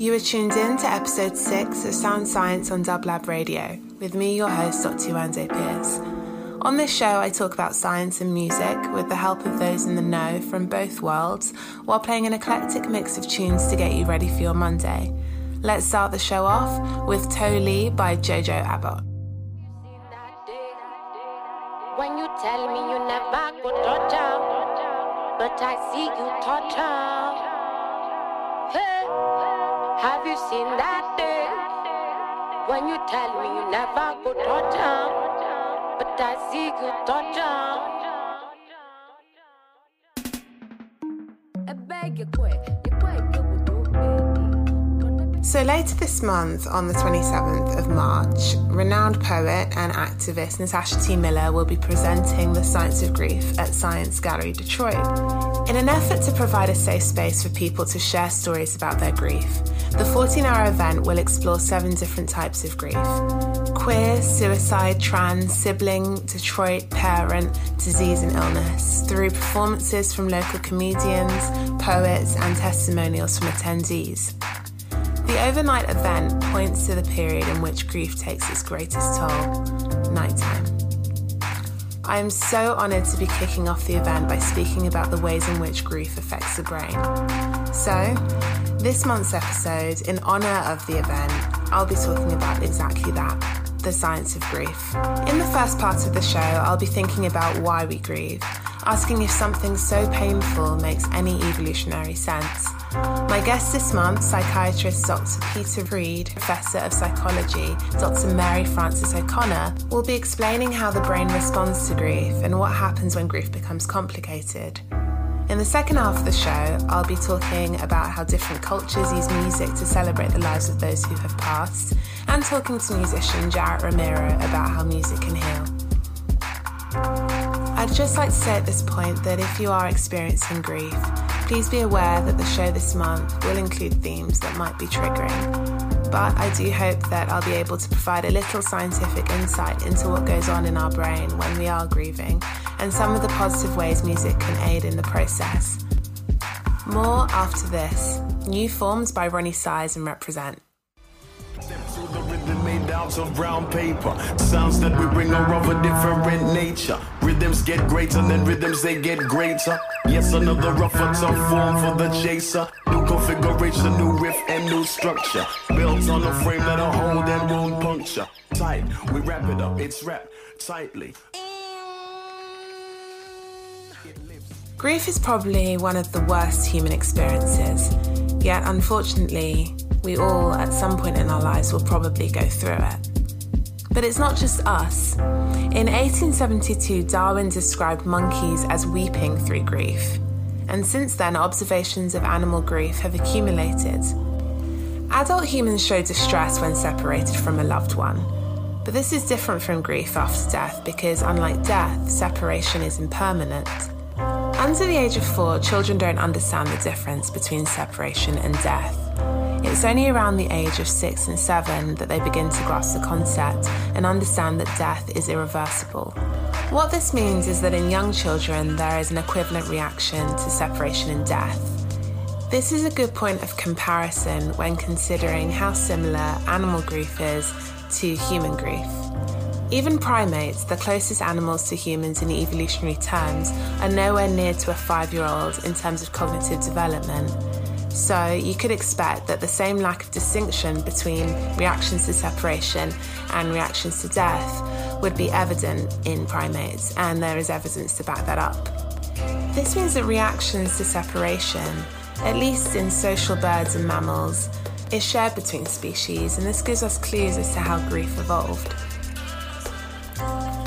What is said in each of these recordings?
You are tuned in to episode 6 of Sound Science on Dublab Radio with me, your host, Dr. Yewande Pierce. On this show, I talk about science and music with the help of those in the know from both worlds while playing an eclectic mix of tunes to get you ready for your Monday. Let's start the show off with Toe Lee by Jojo Abbott. When you tell me you never go but I see you Hey. Have you seen that day when you tell me you never go touch him, but I see you touch him? I beg you quick, so later this month, on the 27th of March, renowned poet and activist Natasha T. Miller will be presenting The Science of Grief at Science Gallery Detroit. In an effort to provide a safe space for people to share stories about their grief, the 14 hour event will explore seven different types of grief queer, suicide, trans, sibling, Detroit, parent, disease, and illness through performances from local comedians, poets, and testimonials from attendees. The overnight event points to the period in which grief takes its greatest toll nighttime. I am so honoured to be kicking off the event by speaking about the ways in which grief affects the brain. So, this month's episode, in honour of the event, I'll be talking about exactly that the science of grief. In the first part of the show, I'll be thinking about why we grieve, asking if something so painful makes any evolutionary sense. My guest this month, psychiatrist Dr. Peter Freed, Professor of Psychology, Dr. Mary Frances O'Connor, will be explaining how the brain responds to grief and what happens when grief becomes complicated. In the second half of the show, I'll be talking about how different cultures use music to celebrate the lives of those who have passed, and talking to musician Jarrett Romero about how music can heal. I'd just like to say at this point that if you are experiencing grief, please be aware that the show this month will include themes that might be triggering. But I do hope that I'll be able to provide a little scientific insight into what goes on in our brain when we are grieving and some of the positive ways music can aid in the process. More after this. New forms by Roni Size and Reprazent made of brown paper. Sounds that we bring are of a different nature. Rhythms get greater, then rhythms they get greater. Yes, another rougher, tough form for the chaser. New configuration, new riff, and new structure. Built on a frame that'll hold and won't puncture. Tight, we wrap it up, it's wrapped tightly. Grief is probably one of the worst human experiences, yet unfortunately, we all, at some point in our lives, will probably go through it. But it's not just us. In 1872, Darwin described monkeys as weeping through grief. And since then, observations of animal grief have accumulated. Adult humans show distress when separated from a loved one. But this is different from grief after death because, unlike death, separation is impermanent. Under the age of four, children don't understand the difference between separation and death. It's only around the age of six and seven that they begin to grasp the concept and understand that death is irreversible. What this means is that in young children, there is an equivalent reaction to separation and death. This is a good point of comparison when considering how similar animal grief is to human grief. Even primates, the closest animals to humans in evolutionary terms, are nowhere near to a five year old in terms of cognitive development. So you could expect that the same lack of distinction between reactions to separation and reactions to death would be evident in primates, and there is evidence to back that up. This means that reactions to separation, at least in social birds and mammals, is shared between species, and this gives us clues as to how grief evolved.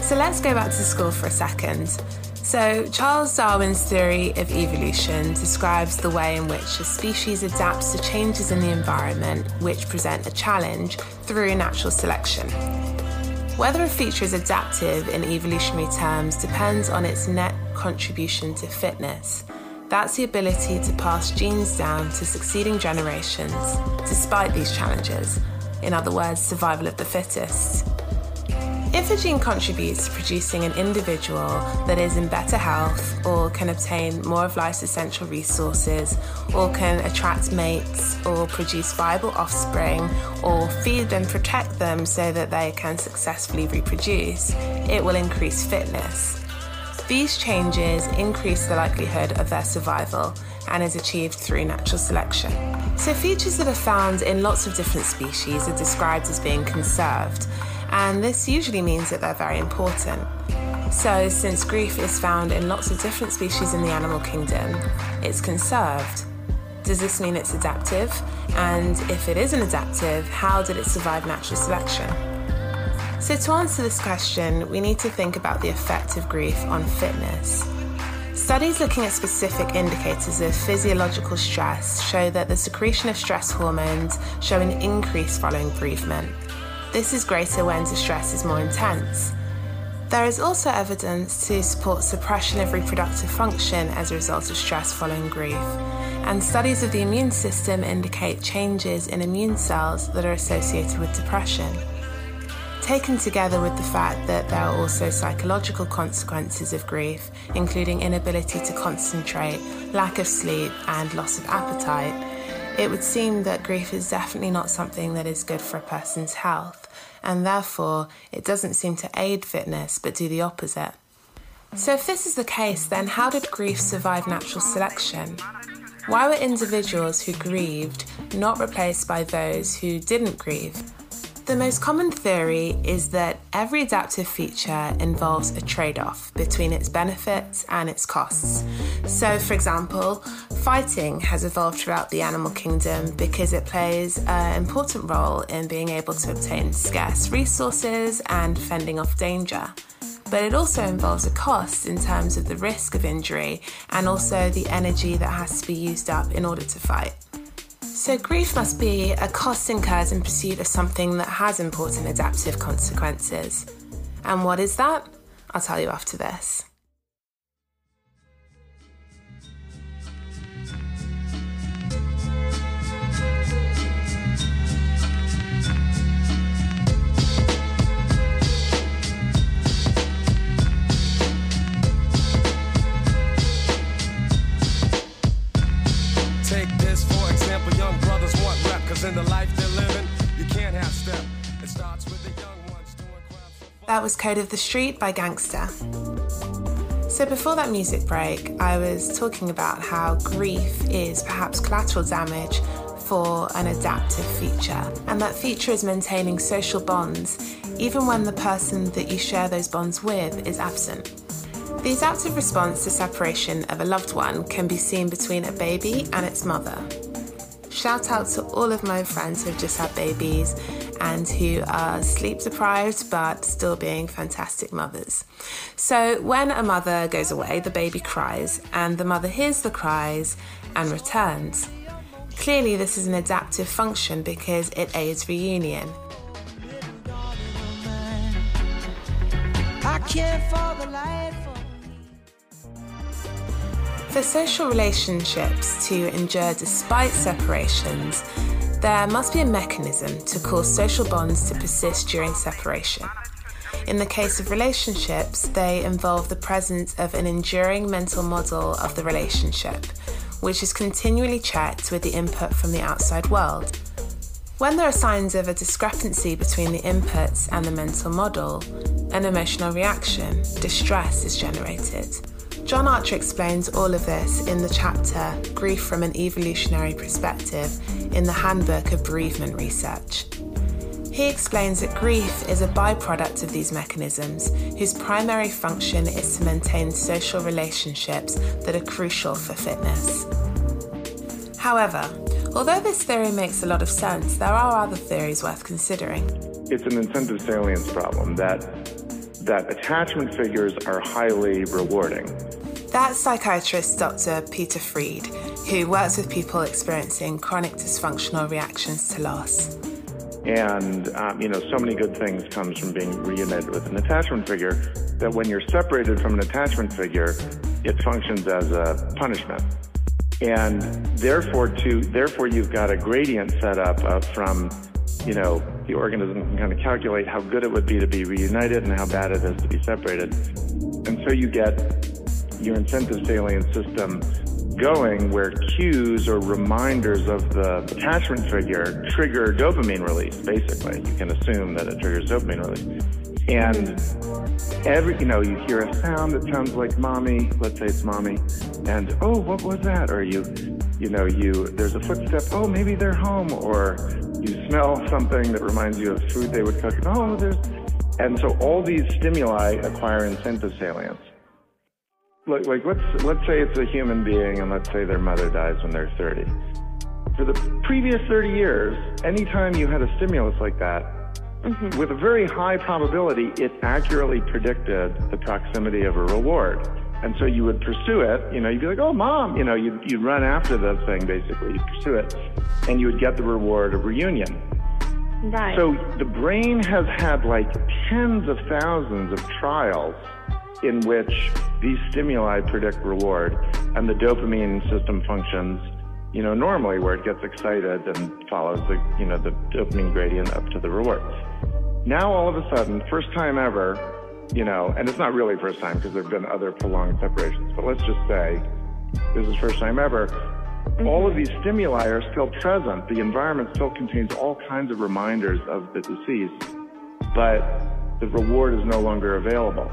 So let's go back to school for a second. So, Charles Darwin's theory of evolution describes the way in which a species adapts to changes in the environment which present a challenge through natural selection. Whether a feature is adaptive in evolutionary terms depends on its net contribution to fitness. That's the ability to pass genes down to succeeding generations despite these challenges. In other words, survival of the fittest. If a gene contributes to producing an individual that is in better health, or can obtain more of life's essential resources, or can attract mates, or produce viable offspring, or feed and protect them so that they can successfully reproduce, it will increase fitness. These changes increase the likelihood of their survival and is achieved through natural selection. So, features that are found in lots of different species are described as being conserved and this usually means that they're very important. So, since grief is found in lots of different species in the animal kingdom, it's conserved. Does this mean it's adaptive? And if it isn't adaptive, how did it survive natural selection? So, to answer this question, we need to think about the effect of grief on fitness. Studies looking at specific indicators of physiological stress show that the secretion of stress hormones show an increase following bereavement, this is greater when distress is more intense. There is also evidence to support suppression of reproductive function as a result of stress following grief, and studies of the immune system indicate changes in immune cells that are associated with depression. Taken together with the fact that there are also psychological consequences of grief, including inability to concentrate, lack of sleep, and loss of appetite, it would seem that grief is definitely not something that is good for a person's health, and therefore it doesn't seem to aid fitness but do the opposite. So, if this is the case, then how did grief survive natural selection? Why were individuals who grieved not replaced by those who didn't grieve? The most common theory is that every adaptive feature involves a trade off between its benefits and its costs. So, for example, fighting has evolved throughout the animal kingdom because it plays an important role in being able to obtain scarce resources and fending off danger but it also involves a cost in terms of the risk of injury and also the energy that has to be used up in order to fight. So, grief must be a cost incurred in pursuit of something that has important adaptive consequences. And what is that? I'll tell you after this. The life they're living, you can't have. It starts with the young ones doing That was Code of the Street by Gang Starr. So, before that music break, I was talking about how grief is perhaps collateral damage for an adaptive feature, and that feature is maintaining social bonds even when the person that you share those bonds with is absent. The adaptive response to separation of a loved one can be seen between a baby and its mother. Shout out to all of my friends who've just had babies and who are sleep deprived but still being fantastic mothers. So, when a mother goes away, the baby cries, and the mother hears the cries and returns. Clearly, this is an adaptive function because it aids reunion. I care for the life for social relationships to endure despite separations, there must be a mechanism to cause social bonds to persist during separation. In the case of relationships, they involve the presence of an enduring mental model of the relationship, which is continually checked with the input from the outside world. When there are signs of a discrepancy between the inputs and the mental model, an emotional reaction, distress, is generated. John Archer explains all of this in the chapter Grief from an Evolutionary Perspective in the Handbook of Bereavement Research. He explains that grief is a byproduct of these mechanisms, whose primary function is to maintain social relationships that are crucial for fitness. However, although this theory makes a lot of sense, there are other theories worth considering. It's an incentive salience problem that that attachment figures are highly rewarding. That's psychiatrist Dr. Peter Freed, who works with people experiencing chronic dysfunctional reactions to loss. And, um, you know, so many good things comes from being reunited with an attachment figure that when you're separated from an attachment figure, it functions as a punishment. And therefore, to, therefore you've got a gradient set up uh, from you know, the organism can kind of calculate how good it would be to be reunited and how bad it is to be separated. And so you get your incentive salient system going where cues or reminders of the attachment figure trigger dopamine release, basically. You can assume that it triggers dopamine release. And every, you know, you hear a sound that sounds like mommy, let's say it's mommy, and oh, what was that? Or you, you know, you, there's a footstep, oh, maybe they're home, or you smell something that reminds you of food they would cook, oh, there's, and so all these stimuli acquire incentive salience. Like, like let's let's say it's a human being, and let's say their mother dies when they're 30. For the previous 30 years, anytime you had a stimulus like that, mm-hmm. with a very high probability, it accurately predicted the proximity of a reward. And so you would pursue it, you know, you'd be like, oh, mom, you know, you'd, you'd run after the thing, basically. You'd pursue it, and you would get the reward of reunion. Right. So the brain has had like tens of thousands of trials in which these stimuli predict reward and the dopamine system functions, you know, normally where it gets excited and follows the, you know, the dopamine gradient up to the reward. Now all of a sudden, first time ever, you know, and it's not really first time because there have been other prolonged separations, but let's just say this is first time ever. Mm-hmm. All of these stimuli are still present. The environment still contains all kinds of reminders of the deceased, but the reward is no longer available.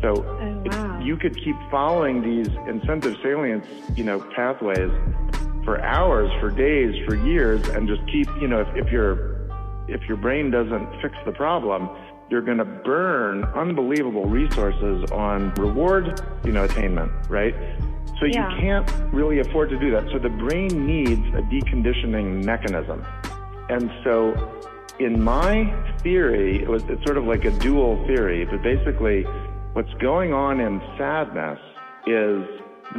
So oh, wow. you could keep following these incentive salience, you know, pathways for hours, for days, for years, and just keep, you know, if, if your if your brain doesn't fix the problem, you're going to burn unbelievable resources on reward, you know, attainment, right? So yeah. you can't really afford to do that. So the brain needs a deconditioning mechanism. And so in my theory, it was it's sort of like a dual theory, but basically What's going on in sadness is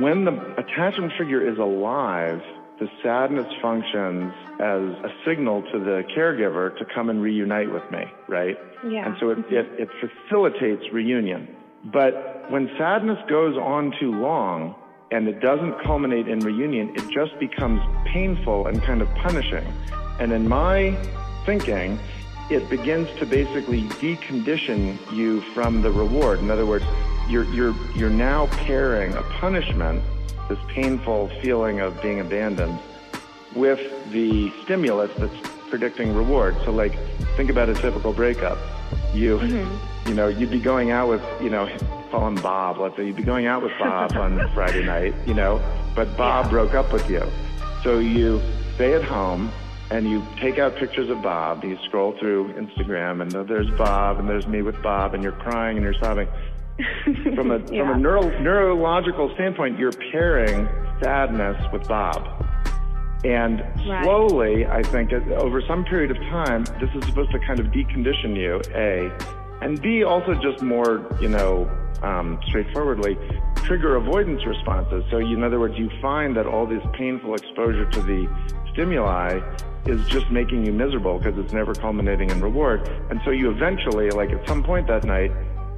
when the attachment figure is alive, the sadness functions as a signal to the caregiver to come and reunite with me, right? Yeah. And so it, mm-hmm. it, it facilitates reunion. But when sadness goes on too long and it doesn't culminate in reunion, it just becomes painful and kind of punishing. And in my thinking, it begins to basically decondition you from the reward. In other words, you're, you're, you're now pairing a punishment, this painful feeling of being abandoned, with the stimulus that's predicting reward. So, like, think about a typical breakup. You, mm-hmm. you know, you'd be going out with, you know, call him Bob. Let's say you'd be going out with Bob on Friday night, you know, but Bob yeah. broke up with you. So you stay at home and you take out pictures of Bob. You scroll through Instagram, and there's Bob, and there's me with Bob, and you're crying and you're sobbing. from a yeah. from a neuro, neurological standpoint, you're pairing sadness with Bob. And right. slowly, I think, over some period of time, this is supposed to kind of decondition you, A, and B, also just more, you know, um, straightforwardly, trigger avoidance responses. So, in other words, you find that all this painful exposure to the stimuli is just making you miserable because it's never culminating in reward. And so you eventually, like at some point that night,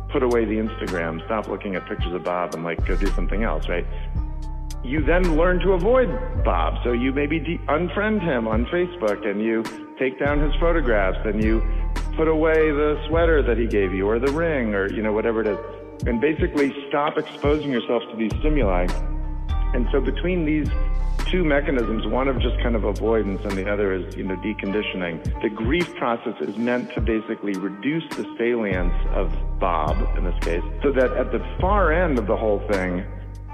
put away the Instagram, stop looking at pictures of Bob and like go do something else, right? You then learn to avoid Bob. So you maybe de- unfriend him on Facebook and you take down his photographs and you put away the sweater that he gave you or the ring or, you know, whatever it is. And basically stop exposing yourself to these stimuli. And so between these two mechanisms, one of just kind of avoidance and the other is, you know, deconditioning. The grief process is meant to basically reduce the salience of Bob, in this case, so that at the far end of the whole thing,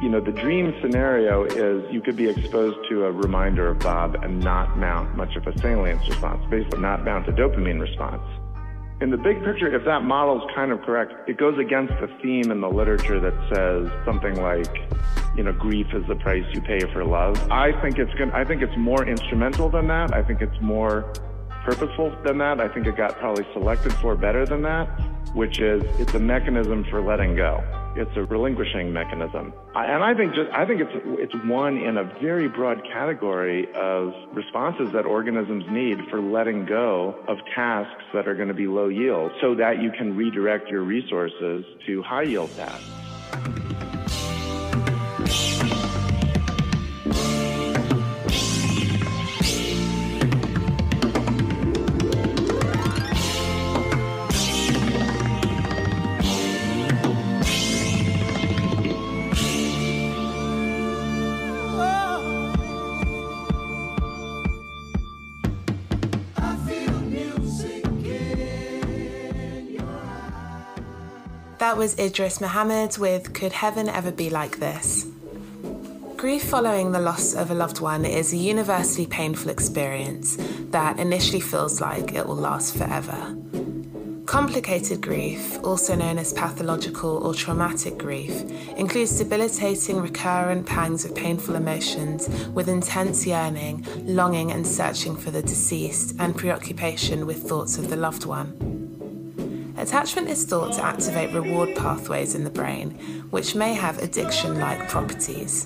you know, the dream scenario is you could be exposed to a reminder of Bob and not mount much of a salience response, basically not mount a dopamine response in the big picture, if that model is kind of correct, it goes against the theme in the literature that says something like, you know, grief is the price you pay for love. I think it's going I think it's more instrumental than that. I think it's more purposeful than that. I think it got probably selected for better than that, which is it's a mechanism for letting go. It's a relinquishing mechanism. And I think just, I think it's, it's one in a very broad category of responses that organisms need for letting go of tasks that are going to be low yield so that you can redirect your resources to high yield tasks. Was Idris Muhammad with Could Heaven Ever Be Like This? Grief following the loss of a loved one is a universally painful experience that initially feels like it will last forever. Complicated grief, also known as pathological or traumatic grief, includes debilitating recurrent pangs of painful emotions with intense yearning, longing, and searching for the deceased, and preoccupation with thoughts of the loved one. Attachment is thought to activate reward pathways in the brain, which may have addiction like properties.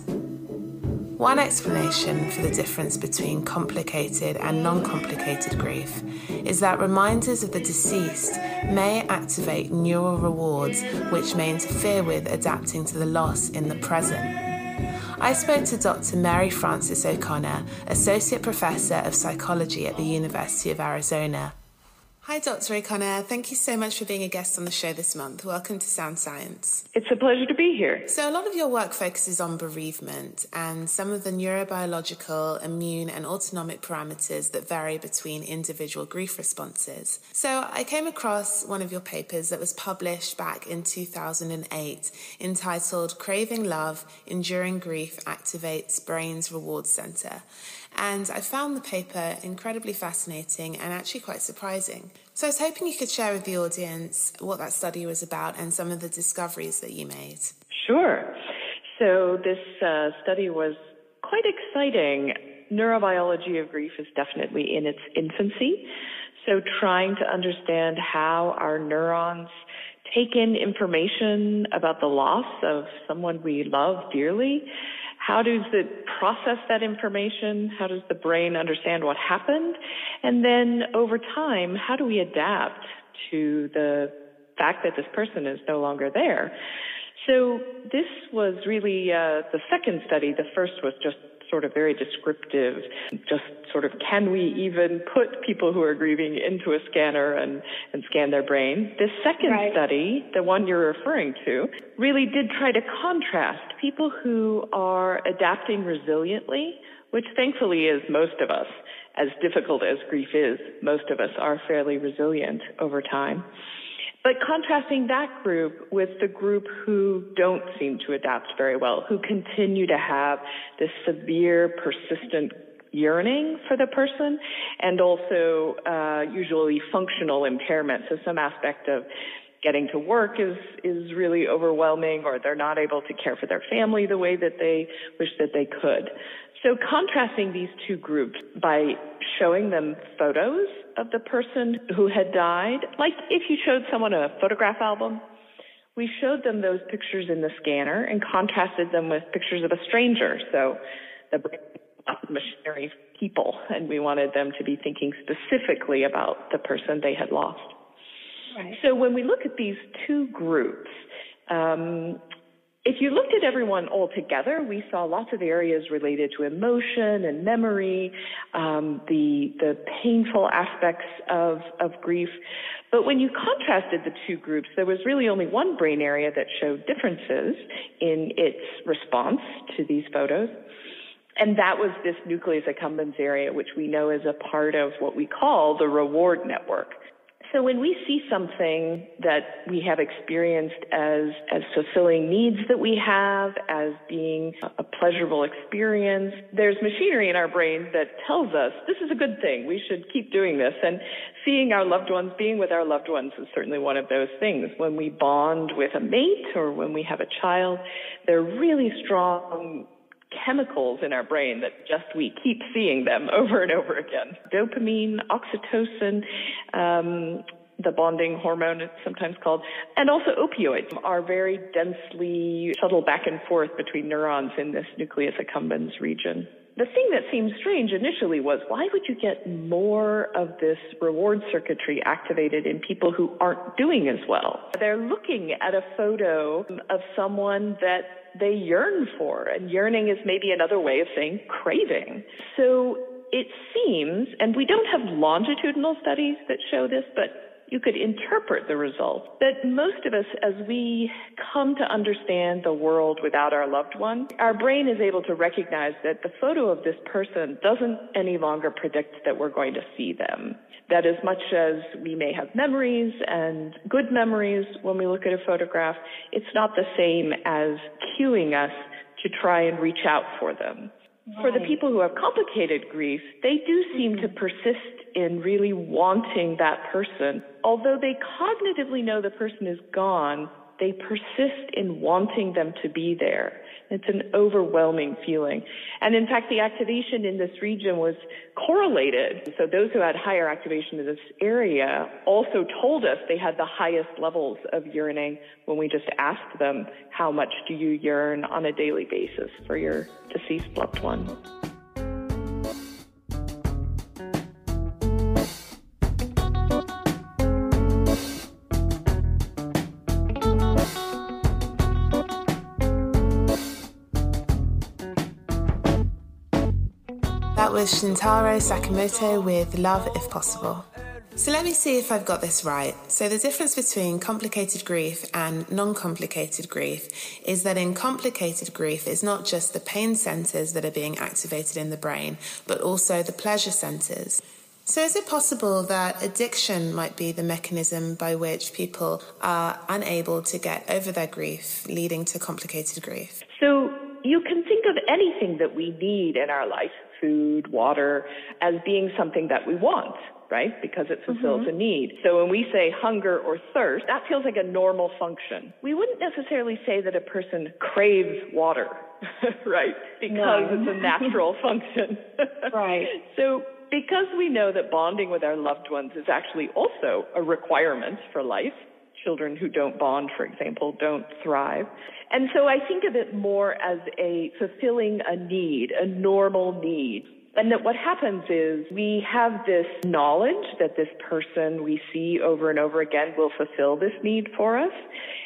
One explanation for the difference between complicated and non complicated grief is that reminders of the deceased may activate neural rewards which may interfere with adapting to the loss in the present. I spoke to Dr. Mary Frances O'Connor, Associate Professor of Psychology at the University of Arizona. Hi, Dr. O'Connor. Thank you so much for being a guest on the show this month. Welcome to Sound Science. It's a pleasure to be here. So, a lot of your work focuses on bereavement and some of the neurobiological, immune, and autonomic parameters that vary between individual grief responses. So, I came across one of your papers that was published back in 2008 entitled Craving Love Enduring Grief Activates Brain's Reward Center. And I found the paper incredibly fascinating and actually quite surprising. So I was hoping you could share with the audience what that study was about and some of the discoveries that you made. Sure. So this uh, study was quite exciting. Neurobiology of grief is definitely in its infancy. So trying to understand how our neurons take in information about the loss of someone we love dearly how does it process that information? How does the brain understand what happened? And then over time, how do we adapt to the fact that this person is no longer there? So this was really uh, the second study. The first was just sort of very descriptive, just sort of can we even put people who are grieving into a scanner and, and scan their brain? This second right. study, the one you're referring to, really did try to contrast people who are adapting resiliently, which thankfully is most of us. As difficult as grief is, most of us are fairly resilient over time. But contrasting that group with the group who don't seem to adapt very well, who continue to have this severe, persistent yearning for the person and also uh, usually functional impairment. So some aspect of getting to work is is really overwhelming or they're not able to care for their family the way that they wish that they could. So contrasting these two groups by showing them photos of the person who had died, like if you showed someone a photograph album, we showed them those pictures in the scanner and contrasted them with pictures of a stranger. So the machinery people, and we wanted them to be thinking specifically about the person they had lost. Right. So when we look at these two groups, um, if you looked at everyone all together, we saw lots of areas related to emotion and memory, um, the the painful aspects of of grief. But when you contrasted the two groups, there was really only one brain area that showed differences in its response to these photos. And that was this nucleus accumbens area, which we know is a part of what we call the reward network. So when we see something that we have experienced as, as fulfilling needs that we have, as being a pleasurable experience, there's machinery in our brain that tells us this is a good thing. We should keep doing this. And seeing our loved ones, being with our loved ones is certainly one of those things. When we bond with a mate or when we have a child, they're really strong chemicals in our brain that just we keep seeing them over and over again. Dopamine, oxytocin, um, the bonding hormone, it's sometimes called, and also opioids are very densely shuttled back and forth between neurons in this nucleus accumbens region. The thing that seemed strange initially was why would you get more of this reward circuitry activated in people who aren't doing as well? They're looking at a photo of someone that they yearn for, and yearning is maybe another way of saying craving. So it seems, and we don't have longitudinal studies that show this, but you could interpret the results. But most of us, as we come to understand the world without our loved one, our brain is able to recognize that the photo of this person doesn't any longer predict that we're going to see them. That as much as we may have memories and good memories when we look at a photograph, it's not the same as cueing us to try and reach out for them. For the people who have complicated grief, they do seem to persist in really wanting that person. Although they cognitively know the person is gone, they persist in wanting them to be there. It's an overwhelming feeling. And in fact, the activation in this region was correlated. So those who had higher activation in this area also told us they had the highest levels of yearning when we just asked them, how much do you yearn on a daily basis for your deceased loved one? Was Shintaro Sakamoto with Love If Possible. So let me see if I've got this right. So the difference between complicated grief and non-complicated grief is that in complicated grief, it's not just the pain centers that are being activated in the brain, but also the pleasure centers. So is it possible that addiction might be the mechanism by which people are unable to get over their grief, leading to complicated grief? So you can think of anything that we need in our life food, water, as being something that we want, right? Because it fulfills mm-hmm. a need. So when we say hunger or thirst, that feels like a normal function. We wouldn't necessarily say that a person craves water, right? Because no. it's a natural function. right. So because we know that bonding with our loved ones is actually also a requirement for life, children who don't bond, for example, don't thrive. And so I think of it more as a fulfilling a need, a normal need. And that what happens is we have this knowledge that this person we see over and over again will fulfill this need for us.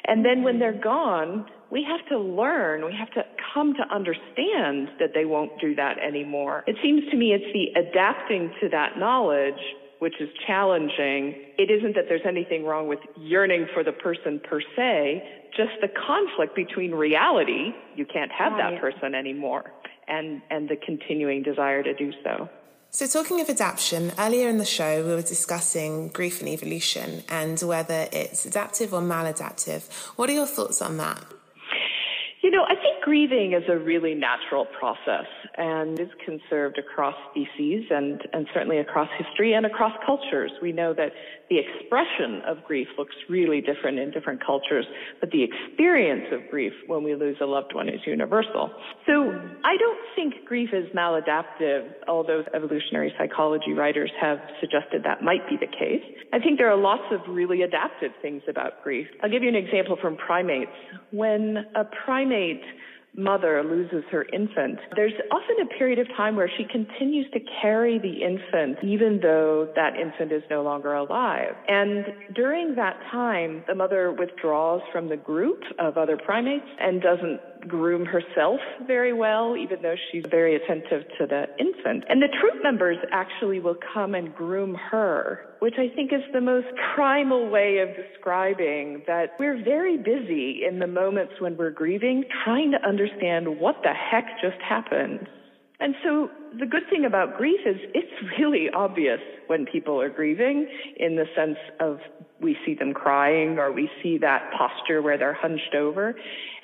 And then when they're gone, we have to learn, we have to come to understand that they won't do that anymore. It seems to me it's the adapting to that knowledge which is challenging. It isn't that there's anything wrong with yearning for the person per se, just the conflict between reality, you can't have right. that person anymore, and, and the continuing desire to do so. So, talking of adaptation, earlier in the show we were discussing grief and evolution and whether it's adaptive or maladaptive. What are your thoughts on that? You know, I think grieving is a really natural process and is conserved across species and, and certainly across history and across cultures. We know that the expression of grief looks really different in different cultures, but the experience of grief when we lose a loved one is universal. So I don't think grief is maladaptive, although evolutionary psychology writers have suggested that might be the case. I think there are lots of really adaptive things about grief. I'll give you an example from primates. When a primate mother loses her infant, there's often a period of time where she continues to carry the infant even though that infant is no longer alive. And during that time, the mother withdraws from the group of other primates and doesn't groom herself very well, even though she's very attentive to the infant. And the troop members actually will come and groom her, which I think is the most primal way of describing that we're very busy in the moments when we're grieving, trying to understand what the heck just happened. And so the good thing about grief is it's really obvious when people are grieving in the sense of we see them crying or we see that posture where they're hunched over.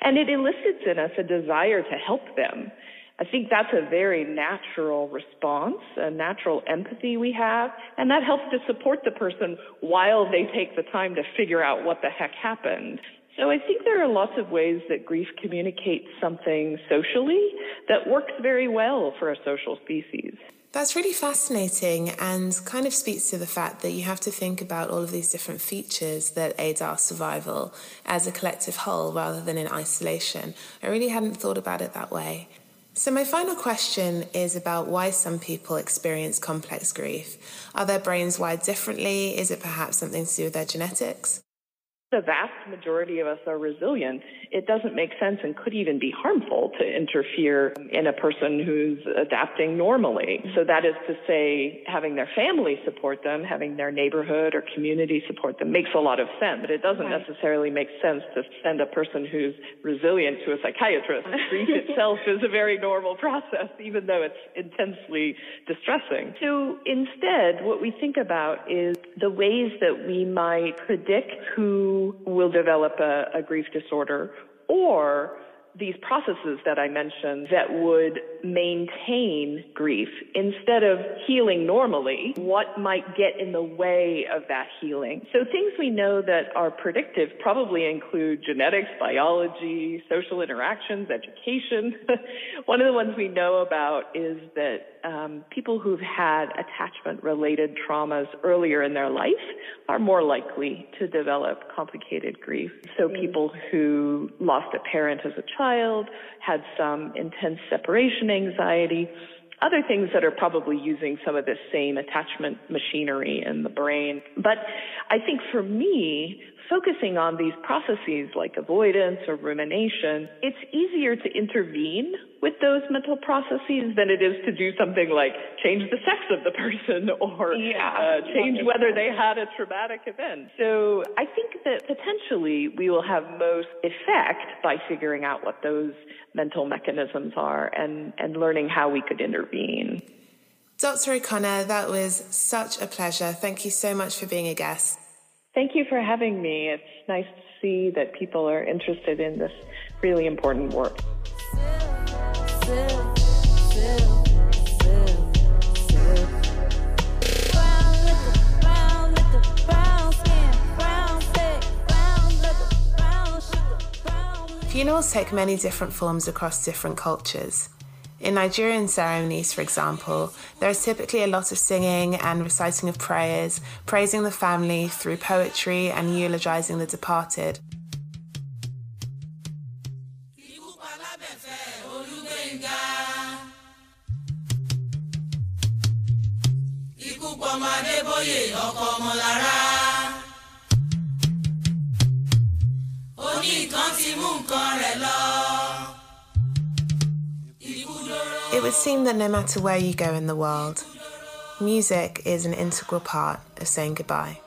And it elicits in us a desire to help them. I think that's a very natural response, a natural empathy we have, and that helps to support the person while they take the time to figure out what the heck happened. So I think there are lots of ways that grief communicates something socially that works very well for a social species. That's really fascinating and kind of speaks to the fact that you have to think about all of these different features that aid our survival as a collective whole rather than in isolation. I really hadn't thought about it that way. So, my final question is about why some people experience complex grief. Are their brains wired differently? Is it perhaps something to do with their genetics? The vast majority of us are resilient, it doesn't make sense and could even be harmful to interfere in a person who's adapting normally. So that is to say, having their family support them, having their neighborhood or community support them makes a lot of sense, but it doesn't right. necessarily make sense to send a person who's resilient to a psychiatrist. Grief itself is a very normal process, even though it's intensely distressing. So instead, what we think about is the ways that we might predict who will develop a, a grief disorder or these processes that I mentioned that would maintain grief instead of healing normally, what might get in the way of that healing? So things we know that are predictive probably include genetics, biology, social interactions, education. One of the ones we know about is that um, people who've had attachment related traumas earlier in their life are more likely to develop complicated grief. So mm. people who lost a parent as a child, had some intense separation anxiety, other things that are probably using some of this same attachment machinery in the brain. But I think for me, focusing on these processes like avoidance or rumination, it's easier to intervene with those mental processes than it is to do something like change the sex of the person or yeah, uh, change whether they had a traumatic event. So I think that potentially we will have most effect by figuring out what those mental mechanisms are and, and learning how we could intervene. Dr. O'Connor, that was such a pleasure. Thank you so much for being a guest. Thank you for having me. It's nice to see that people are interested in this really important work. Funerals take many different forms across different cultures. In Nigerian ceremonies, for example, there is typically a lot of singing and reciting of prayers, praising the family through poetry and eulogizing the departed. It would seem that no matter where you go in the world, music is an integral part of saying goodbye.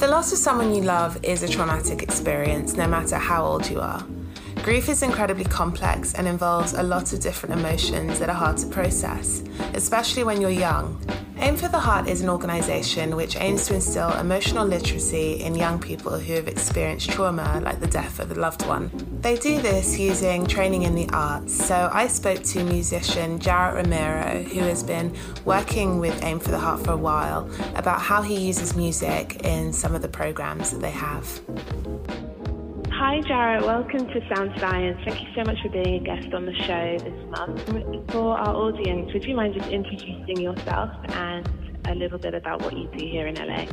The loss of someone you love is a traumatic experience, no matter how old you are. Grief is incredibly complex and involves a lot of different emotions that are hard to process, especially when you're young. Aim for the Heart is an organisation which aims to instill emotional literacy in young people who have experienced trauma like the death of a loved one. They do this using training in the arts. So I spoke to musician Jarrett Romero, who has been working with Aim for the Heart for a while, about how he uses music in some of the programs that they have. Hi, Jarrett. Welcome to Sound Science. Thank you so much for being a guest on the show this month. For our audience, would you mind just introducing yourself and a little bit about what you do here in LA?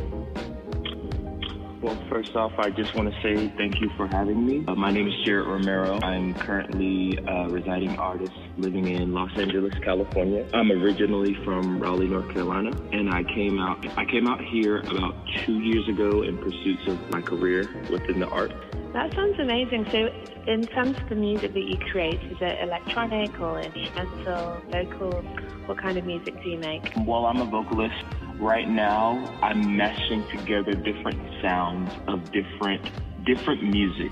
Well, first off, I just want to say thank you for having me. Uh, my name is Jarrett Romero. I'm currently a residing artist living in Los Angeles, California. I'm originally from Raleigh, North Carolina, and I came out I came out here about two years ago in pursuits of my career within the art. That sounds amazing. So, in terms of the music that you create, is it electronic or instrumental, vocal? What kind of music do you make? Well, I'm a vocalist. Right now, I'm meshing together different sounds of different different music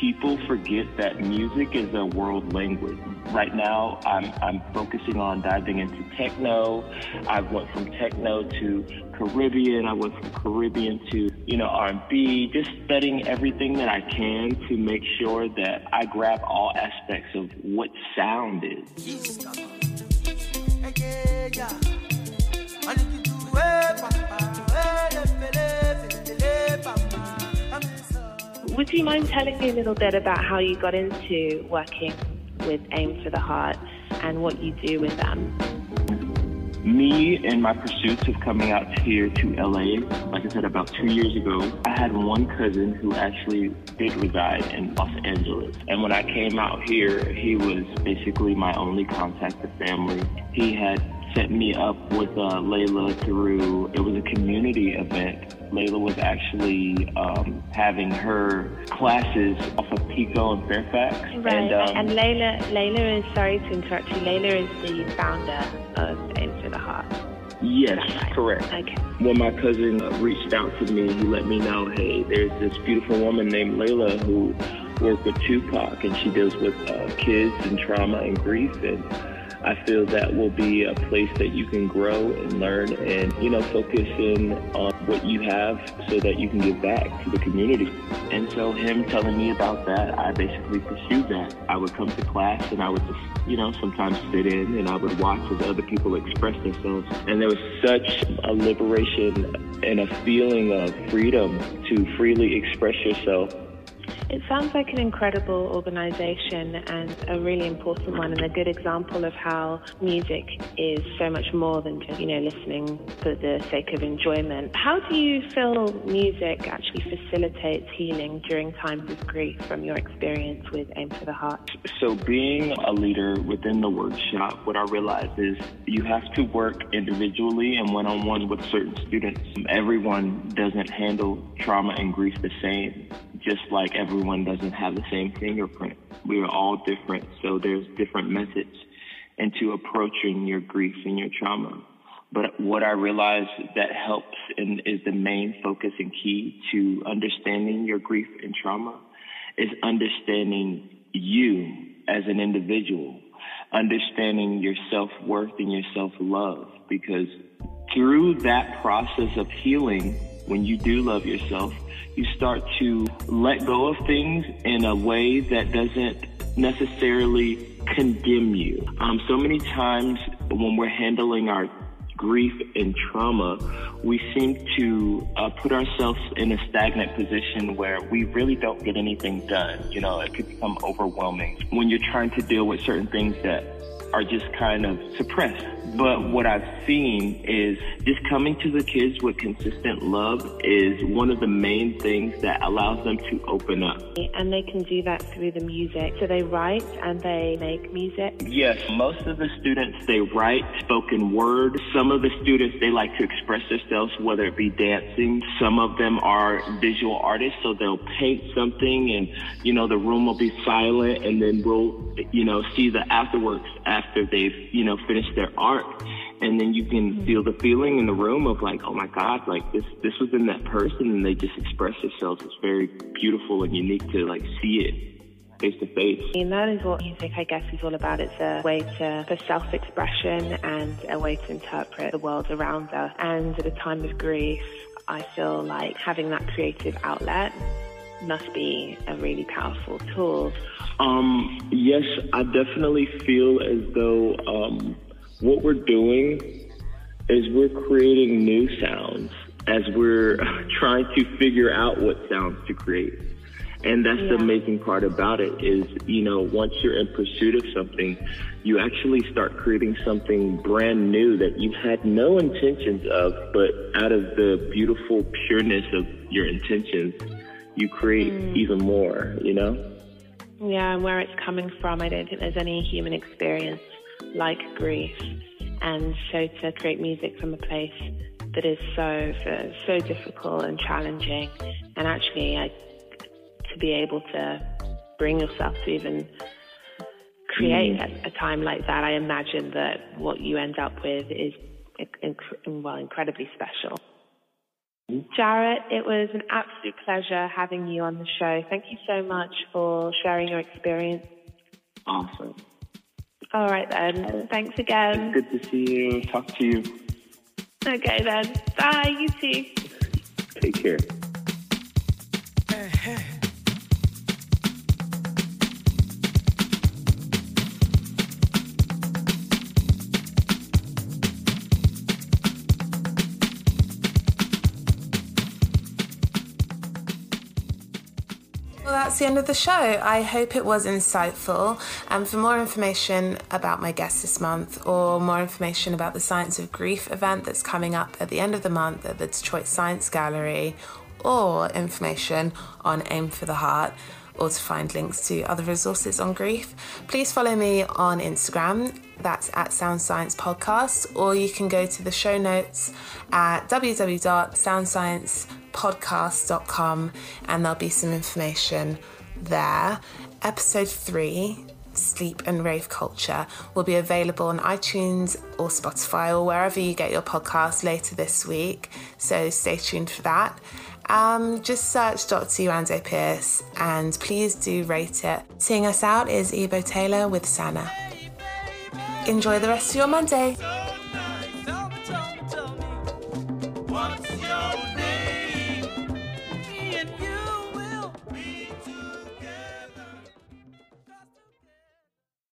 people forget that music is a world language. Right now, I'm, I'm focusing on diving into techno. I went from techno to Caribbean. I went from Caribbean to, you know, R&B, just studying everything that I can to make sure that I grab all aspects of what sound is. Would you mind telling me a little bit about how you got into working with Aim for the Heart and what you do with them? Me and my pursuits of coming out here to LA, like I said, about two years ago, I had one cousin who actually did reside in Los Angeles. And when I came out here, he was basically my only contact with family. He had set me up with uh, Leila through, it was a community event. Leila was actually um, having her classes off of Pico and Fairfax. Right, And, um, and Leila, Leila is, sorry to interrupt you, Leila is the founder of Aim for the Heart. yes, correct. Okay. When my cousin uh, reached out to me, he let me know, hey, there's this beautiful woman named Leila who worked with Tupac, and she deals with uh, kids and trauma and grief. And I feel that will be a place that you can grow and learn and, you know, focus in on what you have so that you can give back to the community. And so him telling me about that, I basically pursued that. I would come to class and I would just, you know, sometimes sit in and I would watch as other people express themselves. And there was such a liberation and a feeling of freedom to freely express yourself It sounds like an incredible organization and a really important one and a good example of how music is so much more than just, you know, listening for the sake of enjoyment. How do you feel music actually facilitates healing during times of grief from your experience with Aim for the Heart? So, being a leader within the workshop, what I realized is you have to work individually and one on one with certain students. Everyone doesn't handle trauma and grief the same, just like everyone doesn't have the same fingerprint. We are all different, so there's different methods into approaching your grief and your trauma. But what I realize that helps and is the main focus and key to understanding your grief and trauma is understanding you as an individual, understanding your self worth and your self love. Because through that process of healing, when you do love yourself, you start to let go of things in a way that doesn't necessarily condemn you. Um, so many times when we're handling our grief and trauma, we seem to uh, put ourselves in a stagnant position where we really don't get anything done. You know, it could become overwhelming when you're trying to deal with certain things that are just kind of suppressed. But what I've seen is just coming to the kids with consistent love is one of the main things that allows them to open up. And they can do that through the music. So they write and they make music. Yes, most of the students they write spoken word. Some of the students they like to express themselves, whether it be dancing. Some of them are visual artists, so they'll paint something, and you know the room will be silent, and then we'll you know see the afterworks after they've you know finished their art. And then you can mm-hmm. feel the feeling in the room of like, oh my God, like this, this was in that person and they just express themselves. It's very beautiful and unique to like see it face to face. And that is what music, I guess, is all about. It's a way to, for self-expression and a way to interpret the world around us. And at a time of grief, I feel like having that creative outlet must be a really powerful tool. Um, yes, I definitely feel as though um, what we're doing is we're creating new sounds as we're trying to figure out what sounds to create. And that's the amazing part about it is, you know, once you're in pursuit of something, you actually start creating something brand new that you had no intentions of, but out of the beautiful pureness of your intentions, you create hmm. even more, you know? Yeah, and where it's coming from, I don't think there's any human experience like grief. And so to create music from a place that is so so, difficult and challenging, and actually, I, to be able to bring yourself to even create hmm. a, a time like that, I imagine that what you end up with is well incredibly special. Jarrett, it was an absolute pleasure having you on the show. Thank you so much for sharing your experience. Awesome. All right then. Thanks again. It's good to see you. Talk to you. Okay then. Bye. You too. Take care. Well, that's the end of the show. I hope it was insightful. And for more information about my guest this month, or more information about the Science of Grief event that's coming up at the end of the month at the Detroit Science Gallery, or information on Aim for the Heart, or to find links to other resources on grief, please follow me on Instagram. That's at Sound Science Podcast, or you can go to the show notes at www.soundsciencepodcast.com and there'll be some information there. Episode three, Sleep and Rave Culture, will be available on iTunes or Spotify or wherever you get your podcast later this week. So stay tuned for that. Um, just search Dr. Yewande Pierce and please do rate it. Seeing us out is Ebo Taylor with Sana. Enjoy the rest of your Monday.